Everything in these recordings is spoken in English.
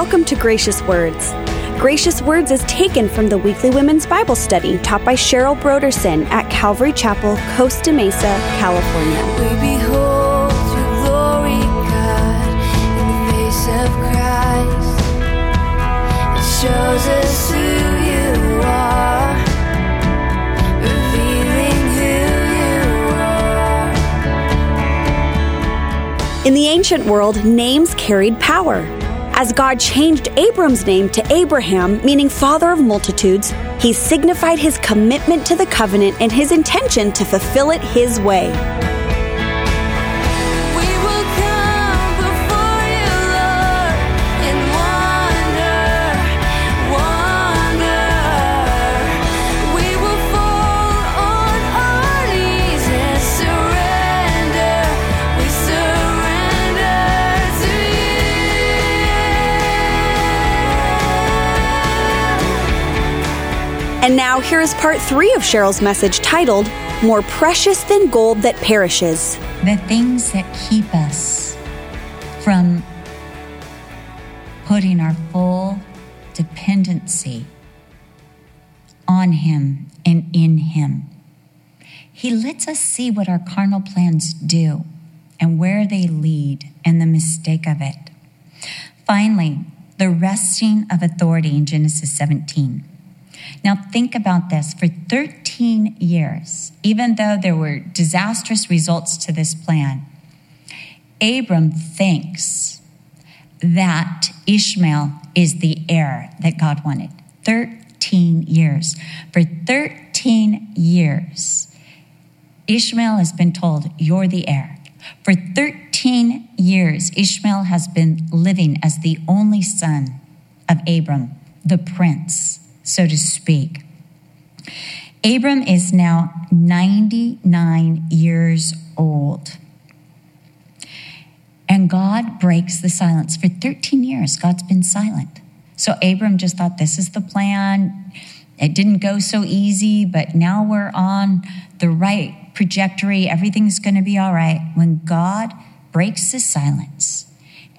welcome to Gracious Words. Gracious Words is taken from the weekly women's Bible study taught by Cheryl Brodersen at Calvary Chapel, Costa Mesa, California. We behold your glory, God, in the face of Christ. It shows us who you are, revealing who you are. In the ancient world, names carried power. As God changed Abram's name to Abraham, meaning father of multitudes, he signified his commitment to the covenant and his intention to fulfill it his way. And now here is part three of Cheryl's message titled, More Precious Than Gold That Perishes. the things that keep us from putting our full dependency on Him and in Him. He lets us see what our carnal plans do and where they lead and the mistake of it. Finally, the resting of authority in Genesis 17. Now, think about this. For 13 years, even though there were disastrous results to this plan, Abram thinks that Ishmael is the heir that God wanted. 13 years. For 13 years, Ishmael has been told, You're the heir. For 13 years, Ishmael has been living as the only son of Abram, the prince, so to speak. Abram is now 99 years old. And God breaks the silence. For 13 years, God's been silent. So Abram just thought, this is the plan. It didn't go so easy, but now we're on the right trajectory. Everything's going to be all right. When God breaks the silence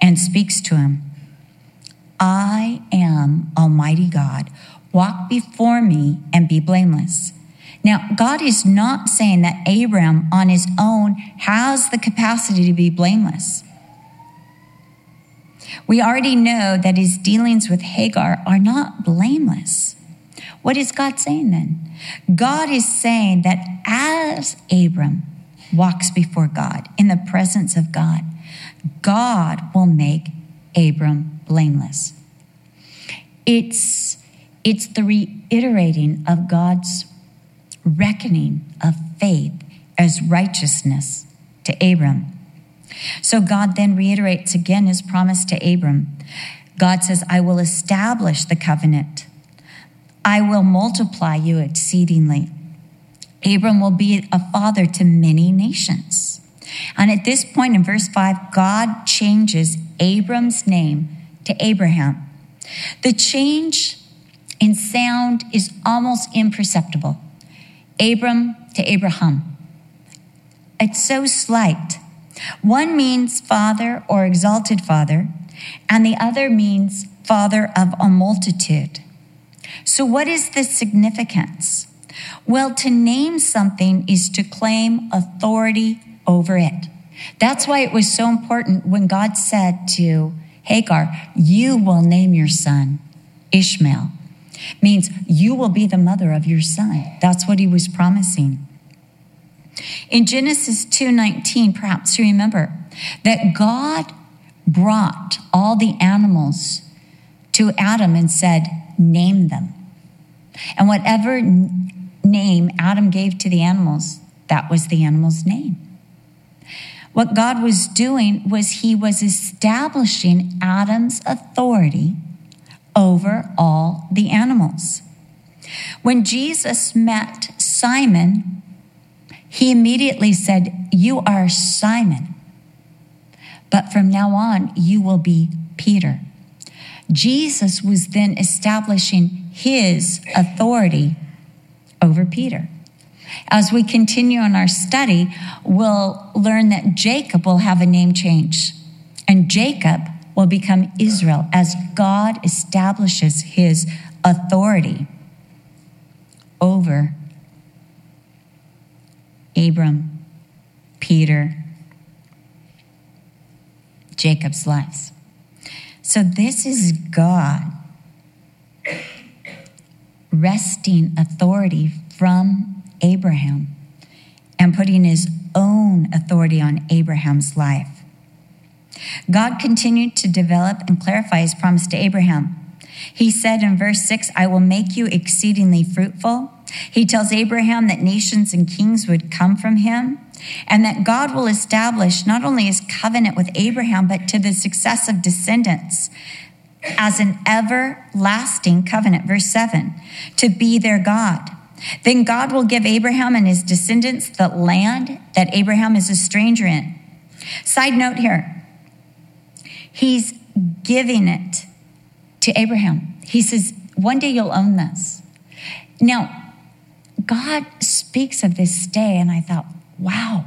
and speaks to him, I am Almighty God. Walk before me and be blameless. Now, God is not saying that Abram on his own has the capacity to be blameless. We already know that his dealings with Hagar are not blameless. What is God saying then? God is saying that as Abram walks before God in the presence of God, God will make Abram blameless. It's, it's the reiterating of God's reckoning of faith as righteousness to Abram. So God then reiterates again his promise to Abram. God says, I will establish the covenant. I will multiply you exceedingly. Abram will be a father to many nations. And at this point in verse 5, God changes Abram's name to Abraham. The change in sound is almost imperceptible. Abram to Abraham. It's so slight. One means father or exalted father, and the other means father of a multitude. So, what is the significance? Well, to name something is to claim authority over it. That's why it was so important when God said to Hagar, You will name your son Ishmael. Means you will be the mother of your son. That's what he was promising. In Genesis 2:19, perhaps you remember that God brought all the animals to Adam and said, "Name them." And whatever name Adam gave to the animals, that was the animal's name. What God was doing was he was establishing Adam's authority over all the animals. When Jesus met Simon, he immediately said, You are Simon, but from now on, you will be Peter. Jesus was then establishing his authority over Peter. As we continue on our study, we'll learn that Jacob will have a name change. And Jacob will become Israel as God establishes his authority over Abram, Peter, Jacob's lives. So this is God wresting authority from Abraham and putting his own authority on Abraham's life. God continued to develop and clarify his promise to Abraham. He said in verse 6, I will make you exceedingly fruitful. He tells Abraham that nations and kings would come from him and that God will establish not only his covenant with Abraham, but to the successive descendants as an everlasting covenant. Verse 7 to be their God. Then God will give Abraham and his descendants the land that Abraham is a stranger in. Side note here, he's giving it to Abraham. He says, One day you'll own this. Now, God speaks of this day, and I thought, wow.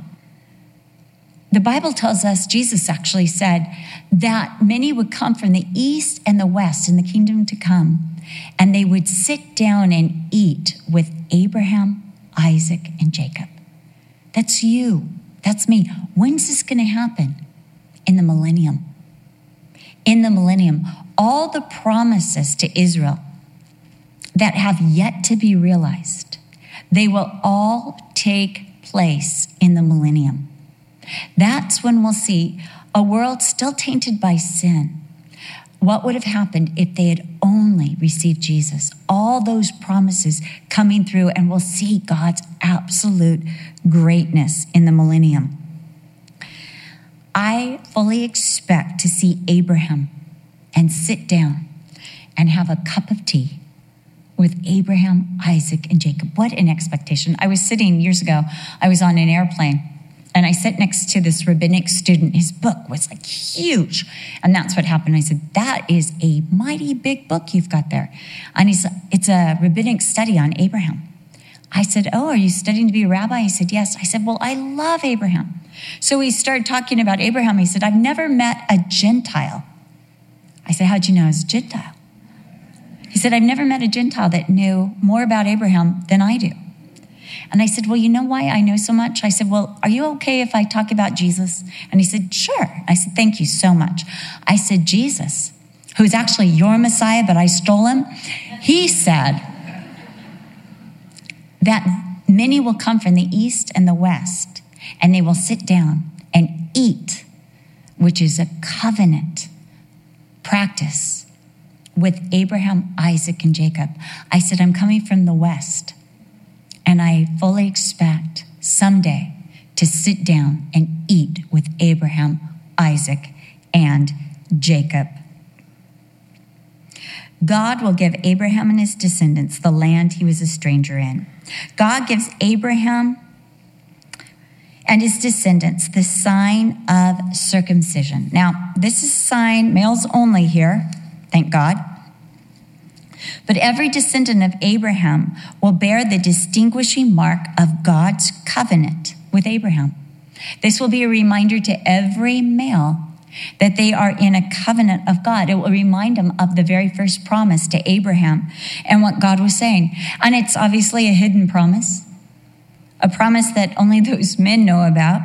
The Bible tells us, Jesus actually said, that many would come from the east and the west in the kingdom to come, and they would sit down and eat with Abraham, Isaac, and Jacob. That's you. That's me. When's this going to happen? In the millennium. In the millennium, all the promises to Israel that have yet to be realized, they will all take place in the millennium. That's when we'll see a world still tainted by sin. What would have happened if they had only received Jesus? All those promises coming through, and we'll see God's absolute greatness in the millennium. I fully expect to see Abraham and sit down and have a cup of tea with Abraham, Isaac, and Jacob. What an expectation. I was sitting years ago, I was on an airplane and I sat next to this rabbinic student. His book was like huge. And that's what happened. I said, That is a mighty big book you've got there. And he said, it's a rabbinic study on Abraham. I said, Oh, are you studying to be a rabbi? He said, Yes. I said, Well, I love Abraham. So we started talking about Abraham. He said, I've never met a Gentile. I said, How'd you know he's a Gentile? He said, I've never met a Gentile that knew more about Abraham than I do. And I said, Well, you know why I know so much? I said, Well, are you okay if I talk about Jesus? And he said, Sure. I said, Thank you so much. I said, Jesus, who's actually your Messiah, but I stole him, he said that many will come from the east and the west, and they will sit down and eat, which is a covenant practice with Abraham, Isaac, and Jacob. I said, I'm coming from the west. And I fully expect someday to sit down and eat with Abraham, Isaac, and Jacob. God will give Abraham and his descendants the land he was a stranger in. God gives Abraham and his descendants the sign of circumcision. Now, this is a sign, males only here, thank God. But every descendant of Abraham will bear the distinguishing mark of God's covenant with Abraham. This will be a reminder to every male that they are in a covenant of God. It will remind them of the very first promise to Abraham and what God was saying. And it's obviously a hidden promise, a promise that only those men know about.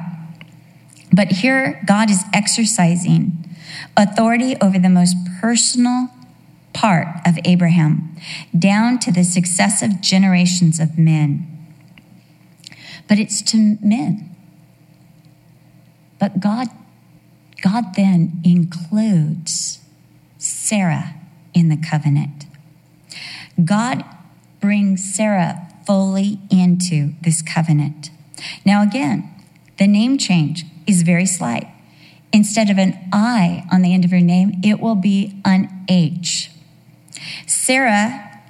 But here, God is exercising authority over the most personal part of Abraham, down to the successive generations of men. But it's to men. But God, God then includes Sarah in the covenant. God brings Sarah fully into this covenant. Now, again, the name change is very slight. Instead of an I on the end of her name, it will be an H. Sarah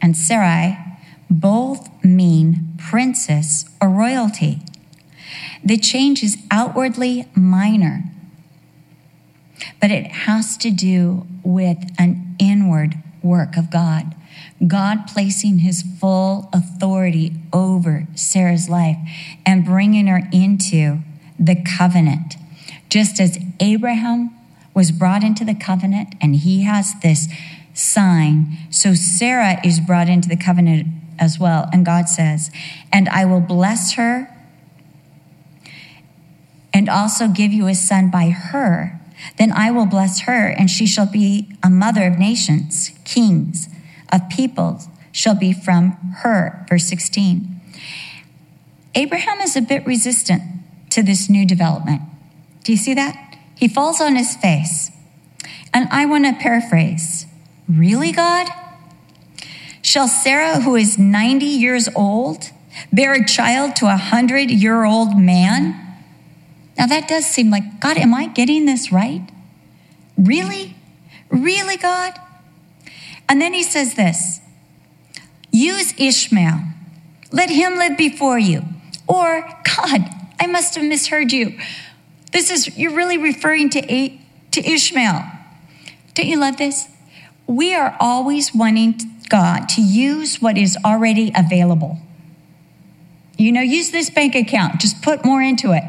and Sarai both mean princess or royalty. The change is outwardly minor, but it has to do with an inward work of God. God placing his full authority over Sarah's life and bringing her into the covenant. Just as Abraham was brought into the covenant, and he has this sign. So Sarah is brought into the covenant as well. And God says, And I will bless her and also give you a son by her. Then I will bless her, and she shall be a mother of nations, kings of peoples shall be from her. Verse 16. Abraham is a bit resistant to this new development. Do you see that? He falls on his face. And I want to paraphrase Really, God? Shall Sarah, who is 90 years old, bear a child to a 100 year old man? Now that does seem like, God, am I getting this right? Really? Really, God? And then he says this use Ishmael, let him live before you. Or, God, I must have misheard you. This is, you're really referring to, to Ishmael. Don't you love this? We are always wanting God to use what is already available. You know, use this bank account, just put more into it.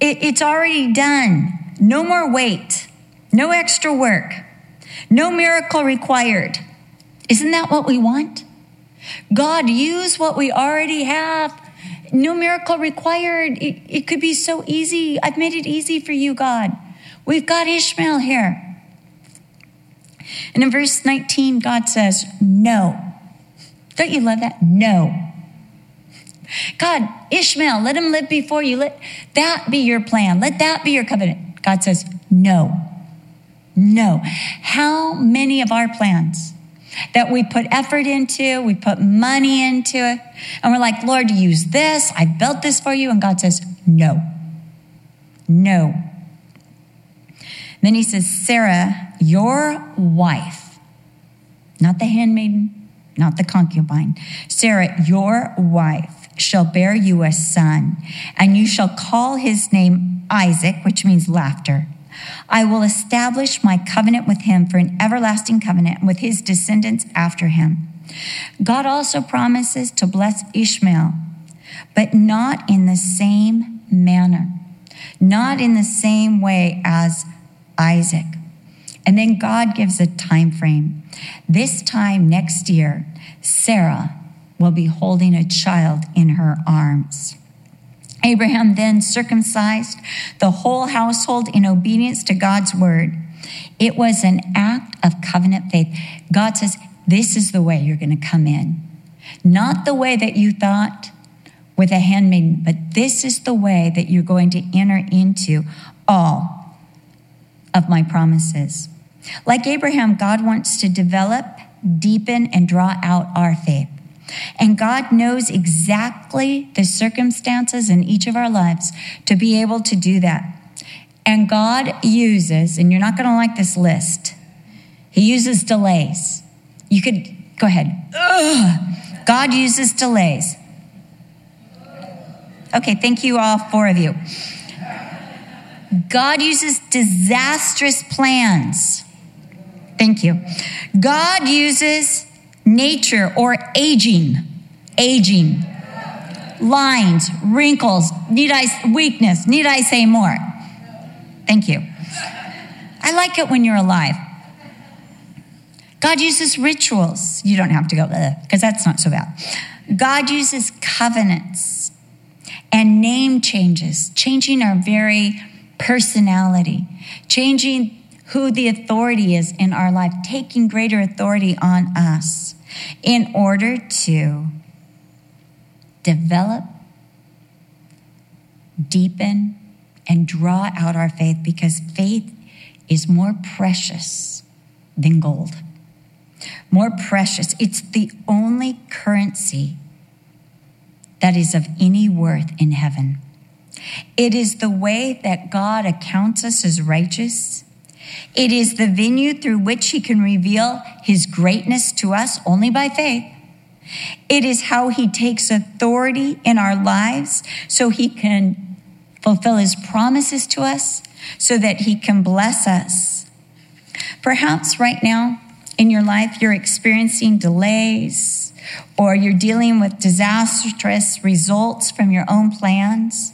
it it's already done. No more wait, no extra work, no miracle required. Isn't that what we want? God, use what we already have. No miracle required. It, it could be so easy. I've made it easy for you, God. We've got Ishmael here. And in verse 19, God says, No. Don't you love that? No. God, Ishmael, let him live before you. Let that be your plan. Let that be your covenant. God says, No. No. How many of our plans that we put effort into, we put money into it, and we're like, Lord, use this. I built this for you. And God says, No. No. Then he says, Sarah, your wife, not the handmaiden, not the concubine, Sarah, your wife shall bear you a son, and you shall call his name Isaac, which means laughter. I will establish my covenant with him for an everlasting covenant with his descendants after him. God also promises to bless Ishmael, but not in the same manner, not in the same way as Isaac. And then God gives a time frame. This time next year, Sarah will be holding a child in her arms. Abraham then circumcised the whole household in obedience to God's word. It was an act of covenant faith. God says, This is the way you're going to come in. Not the way that you thought with a handmaiden, but this is the way that you're going to enter into all of my promises. Like Abraham, God wants to develop, deepen, and draw out our faith. And God knows exactly the circumstances in each of our lives to be able to do that. And God uses, and you're not going to like this list, He uses delays. You could go ahead. Ugh. God uses delays. Okay, thank you all, four of you. God uses disastrous plans. Thank you. God uses nature or aging, aging, lines, wrinkles, need I, weakness, need I say more? Thank you. I like it when you're alive. God uses rituals. You don't have to go uh, because that's not so bad. God uses covenants and name changes, changing our very personality, changing who the authority is in our life, taking greater authority on us in order to develop, deepen, and draw out our faith because faith is more precious than gold. More precious. It's the only currency that is of any worth in heaven. It is the way that God accounts us as righteous it is the venue through which he can reveal his greatness to us only by faith. It is how he takes authority in our lives so he can fulfill his promises to us, so that he can bless us. Perhaps right now in your life, you're experiencing delays or you're dealing with disastrous results from your own plans.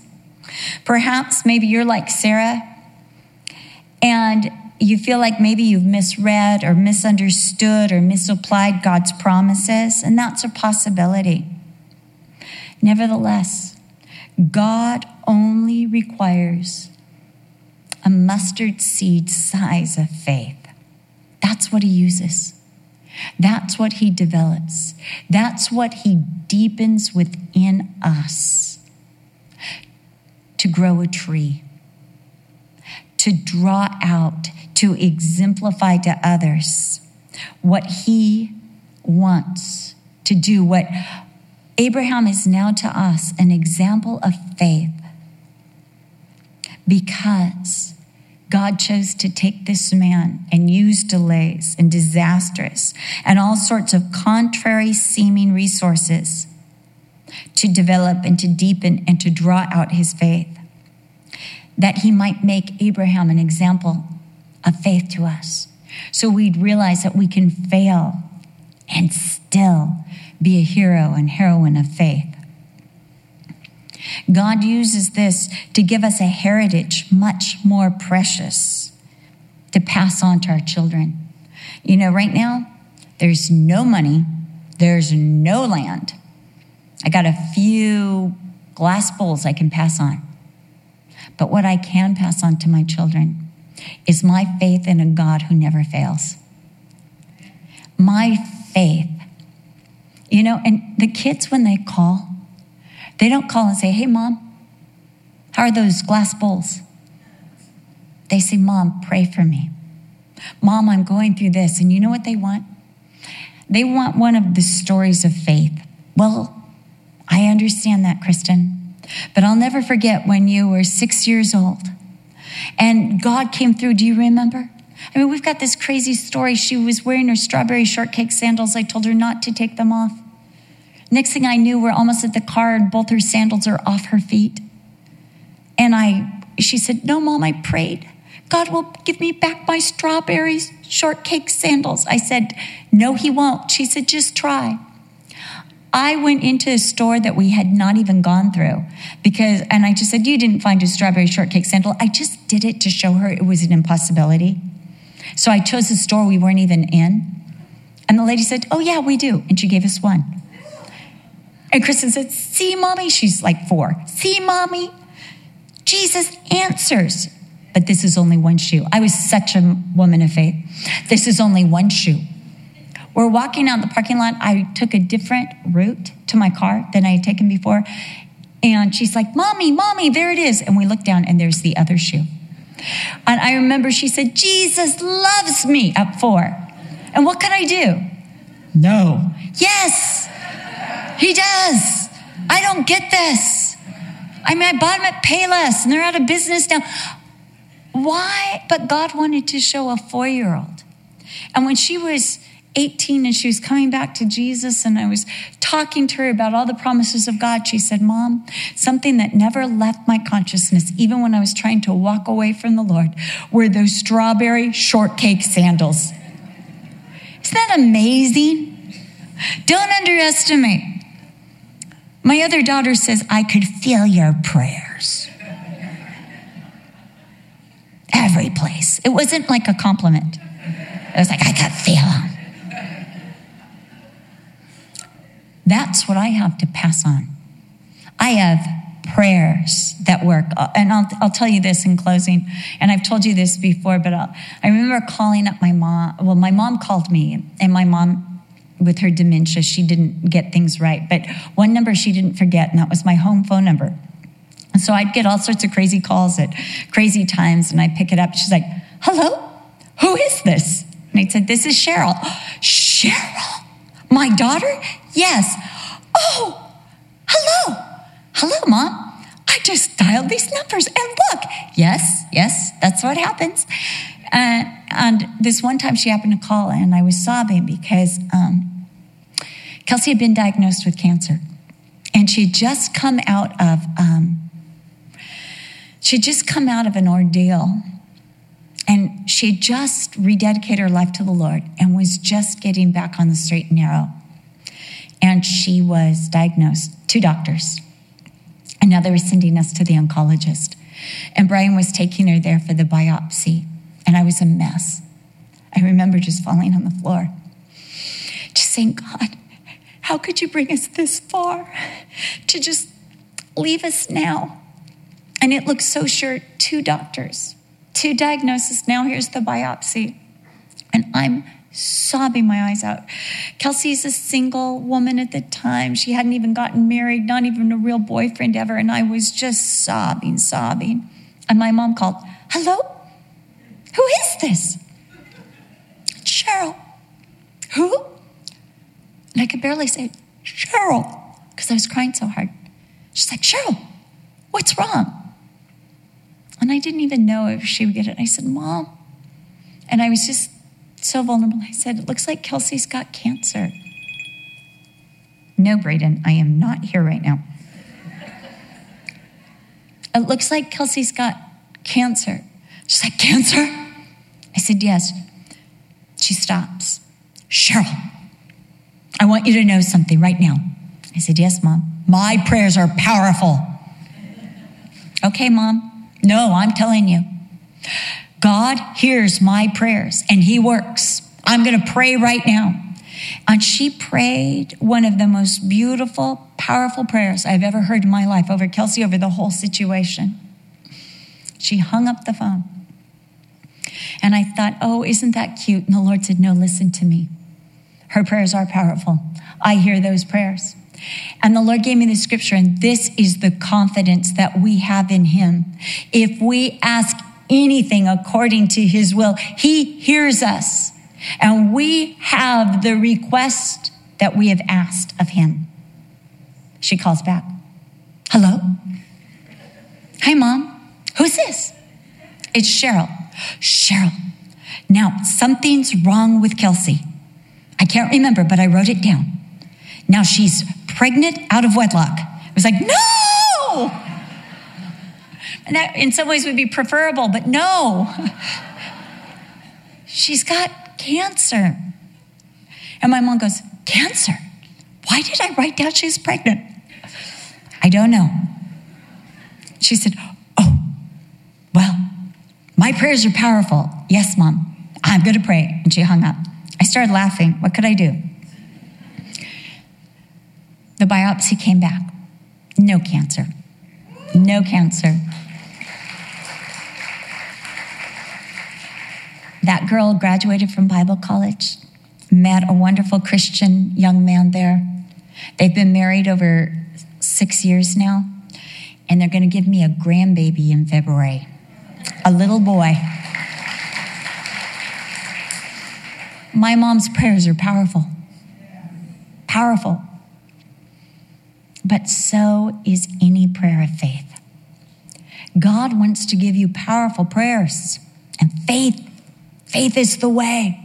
Perhaps maybe you're like Sarah and you feel like maybe you've misread or misunderstood or misapplied God's promises, and that's a possibility. Nevertheless, God only requires a mustard seed size of faith. That's what He uses. That's what He develops. That's what He deepens within us to grow a tree, to draw out, to exemplify to others what He wants to do, what Abraham is now to us an example of faith. Because God chose to take this man and use delays and disastrous and all sorts of contrary seeming resources to develop and to deepen and to draw out his faith, that he might make Abraham an example of faith to us. So we'd realize that we can fail and still be a hero and heroine of faith. God uses this to give us a heritage much more precious to pass on to our children. You know, right now, there's no money, there's no land. I got a few glass bowls I can pass on. But what I can pass on to my children is my faith in a God who never fails. My faith. You know, and the kids, when they call, they don't call and say, Hey, mom, how are those glass bowls? They say, Mom, pray for me. Mom, I'm going through this. And you know what they want? They want one of the stories of faith. Well, I understand that, Kristen. But I'll never forget when you were six years old and God came through. Do you remember? I mean, we've got this crazy story. She was wearing her strawberry shortcake sandals. I told her not to take them off. Next thing I knew, we're almost at the car and both her sandals are off her feet. And I, she said, No, mom, I prayed. God will give me back my strawberry shortcake sandals. I said, No, he won't. She said, Just try. I went into a store that we had not even gone through because, and I just said, You didn't find a strawberry shortcake sandal. I just did it to show her it was an impossibility. So I chose a store we weren't even in. And the lady said, Oh, yeah, we do. And she gave us one. And Kristen said, See, mommy? She's like four. See, mommy? Jesus answers. But this is only one shoe. I was such a woman of faith. This is only one shoe. We're walking out the parking lot. I took a different route to my car than I had taken before. And she's like, Mommy, Mommy, there it is. And we look down and there's the other shoe. And I remember she said, Jesus loves me at four. And what can I do? No. Yes. He does. I don't get this. I mean, I bought them at Payless and they're out of business now. Why? But God wanted to show a four year old. And when she was 18 and she was coming back to Jesus, and I was talking to her about all the promises of God, she said, Mom, something that never left my consciousness, even when I was trying to walk away from the Lord, were those strawberry shortcake sandals. Isn't that amazing? Don't underestimate my other daughter says, I could feel your prayers. Every place. It wasn't like a compliment. It was like, I could feel them. That's what I have to pass on. I have prayers that work. And I'll, I'll tell you this in closing. And I've told you this before, but I'll, I remember calling up my mom. Well, my mom called me, and my mom with her dementia, she didn't get things right. But one number she didn't forget, and that was my home phone number. And so I'd get all sorts of crazy calls at crazy times, and I'd pick it up. She's like, Hello? Who is this? And I said, This is Cheryl. Cheryl? My daughter? Yes. Oh, hello. Hello, Mom. I just dialed these numbers and look. Yes, yes, that's what happens. Uh, and this one time she happened to call and I was sobbing because um, Kelsey had been diagnosed with cancer. And she had just come out of, um, she just come out of an ordeal. And she just rededicated her life to the Lord and was just getting back on the straight and narrow. And she was diagnosed, two doctors. They were sending us to the oncologist. And Brian was taking her there for the biopsy. and I was a mess. I remember just falling on the floor, just saying, God, how could you bring us this far to just leave us now? And it looked so sure. Two doctors, two diagnoses. Now here's the biopsy. And I'm sobbing my eyes out. Kelsey's a single woman at the time. She hadn't even gotten married, not even a real boyfriend ever. And I was just sobbing, sobbing. And my mom called, Hello? Who is this? Cheryl. Who? And I could barely say, Cheryl, because I was crying so hard. She's like, Cheryl, what's wrong? And I didn't even know if she would get it. I said, Mom. And I was just so vulnerable. I said, It looks like Kelsey's got cancer. No, Braden, I am not here right now. It looks like Kelsey's got cancer. She's like, Cancer? I said, Yes. She stops. Cheryl, I want you to know something right now. I said, Yes, Mom. My prayers are powerful. Okay, Mom. No, I'm telling you. God hears my prayers and He works. I'm going to pray right now. And she prayed one of the most beautiful, powerful prayers I've ever heard in my life over Kelsey, over the whole situation. She hung up the phone. And I thought, oh, isn't that cute? And the Lord said, no, listen to me. Her prayers are powerful. I hear those prayers. And the Lord gave me the scripture, and this is the confidence that we have in Him. If we ask anything according to his will. He hears us, and we have the request that we have asked of him. She calls back. Hello? Hi, mom. Who's this? It's Cheryl. Cheryl. Now, something's wrong with Kelsey. I can't remember, but I wrote it down. Now she's pregnant out of wedlock. I was like, no! And that in some ways would be preferable, but no. She's got cancer. And my mom goes, Cancer? Why did I write down she's pregnant? I don't know. She said, Oh, well, my prayers are powerful. Yes, mom, I'm going to pray. And she hung up. I started laughing. What could I do? The biopsy came back. No cancer. No cancer. That girl graduated from Bible college, met a wonderful Christian young man there. They've been married over six years now, and they're going to give me a grandbaby in February, a little boy. My mom's prayers are powerful. Powerful. But so is any prayer of faith. God wants to give you powerful prayers, and faith Faith is the way.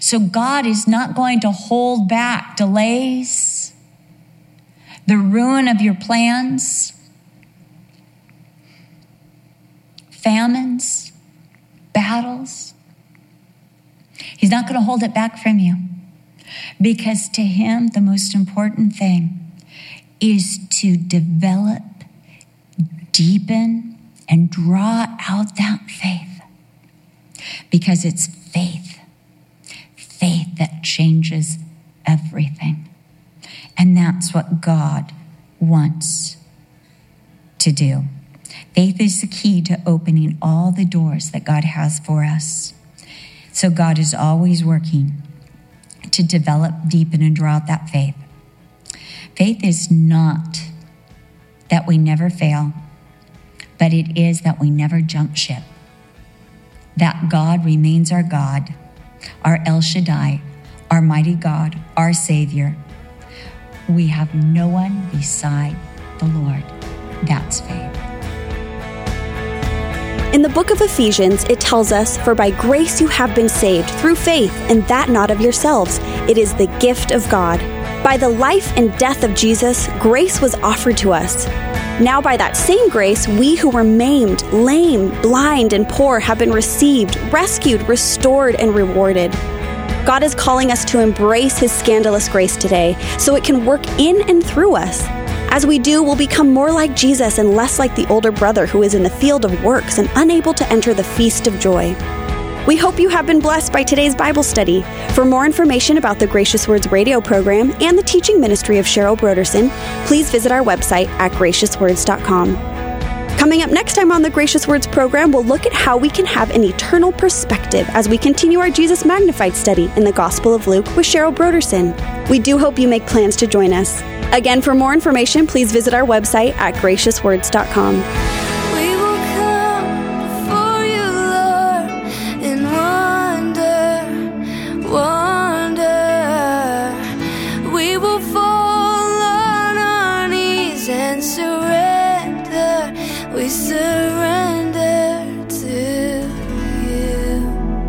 So God is not going to hold back delays, the ruin of your plans, famines, battles. He's not going to hold it back from you because to him, the most important thing is to develop, deepen, and draw out that faith because it's faith, faith that changes everything. And that's what God wants to do. Faith is the key to opening all the doors that God has for us. So God is always working to develop, deepen, and draw out that faith. Faith is not that we never fail, but it is that we never jump ship that God remains our God, our El Shaddai, our mighty God, our Savior. We have no one beside the Lord. That's faith. In the book of Ephesians, it tells us, For by grace you have been saved through faith, and that not of yourselves. It is the gift of God. By the life and death of Jesus, grace was offered to us. Now, by that same grace, we who were maimed, lame, blind, and poor have been received, rescued, restored, and rewarded. God is calling us to embrace His scandalous grace today so it can work in and through us. As we do, we'll become more like Jesus and less like the older brother who is in the field of works and unable to enter the feast of joy. We hope you have been blessed by today's Bible study. For more information about the Gracious Words radio program and the teaching ministry of Cheryl Brodersen, please visit our website at graciouswords.com. Coming up next time on the Gracious Words program, we'll look at how we can have an eternal perspective as we continue our Jesus Magnified study in the Gospel of Luke with Cheryl Brodersen. We do hope you make plans to join us. Again, for more information, please visit our website at graciouswords.com.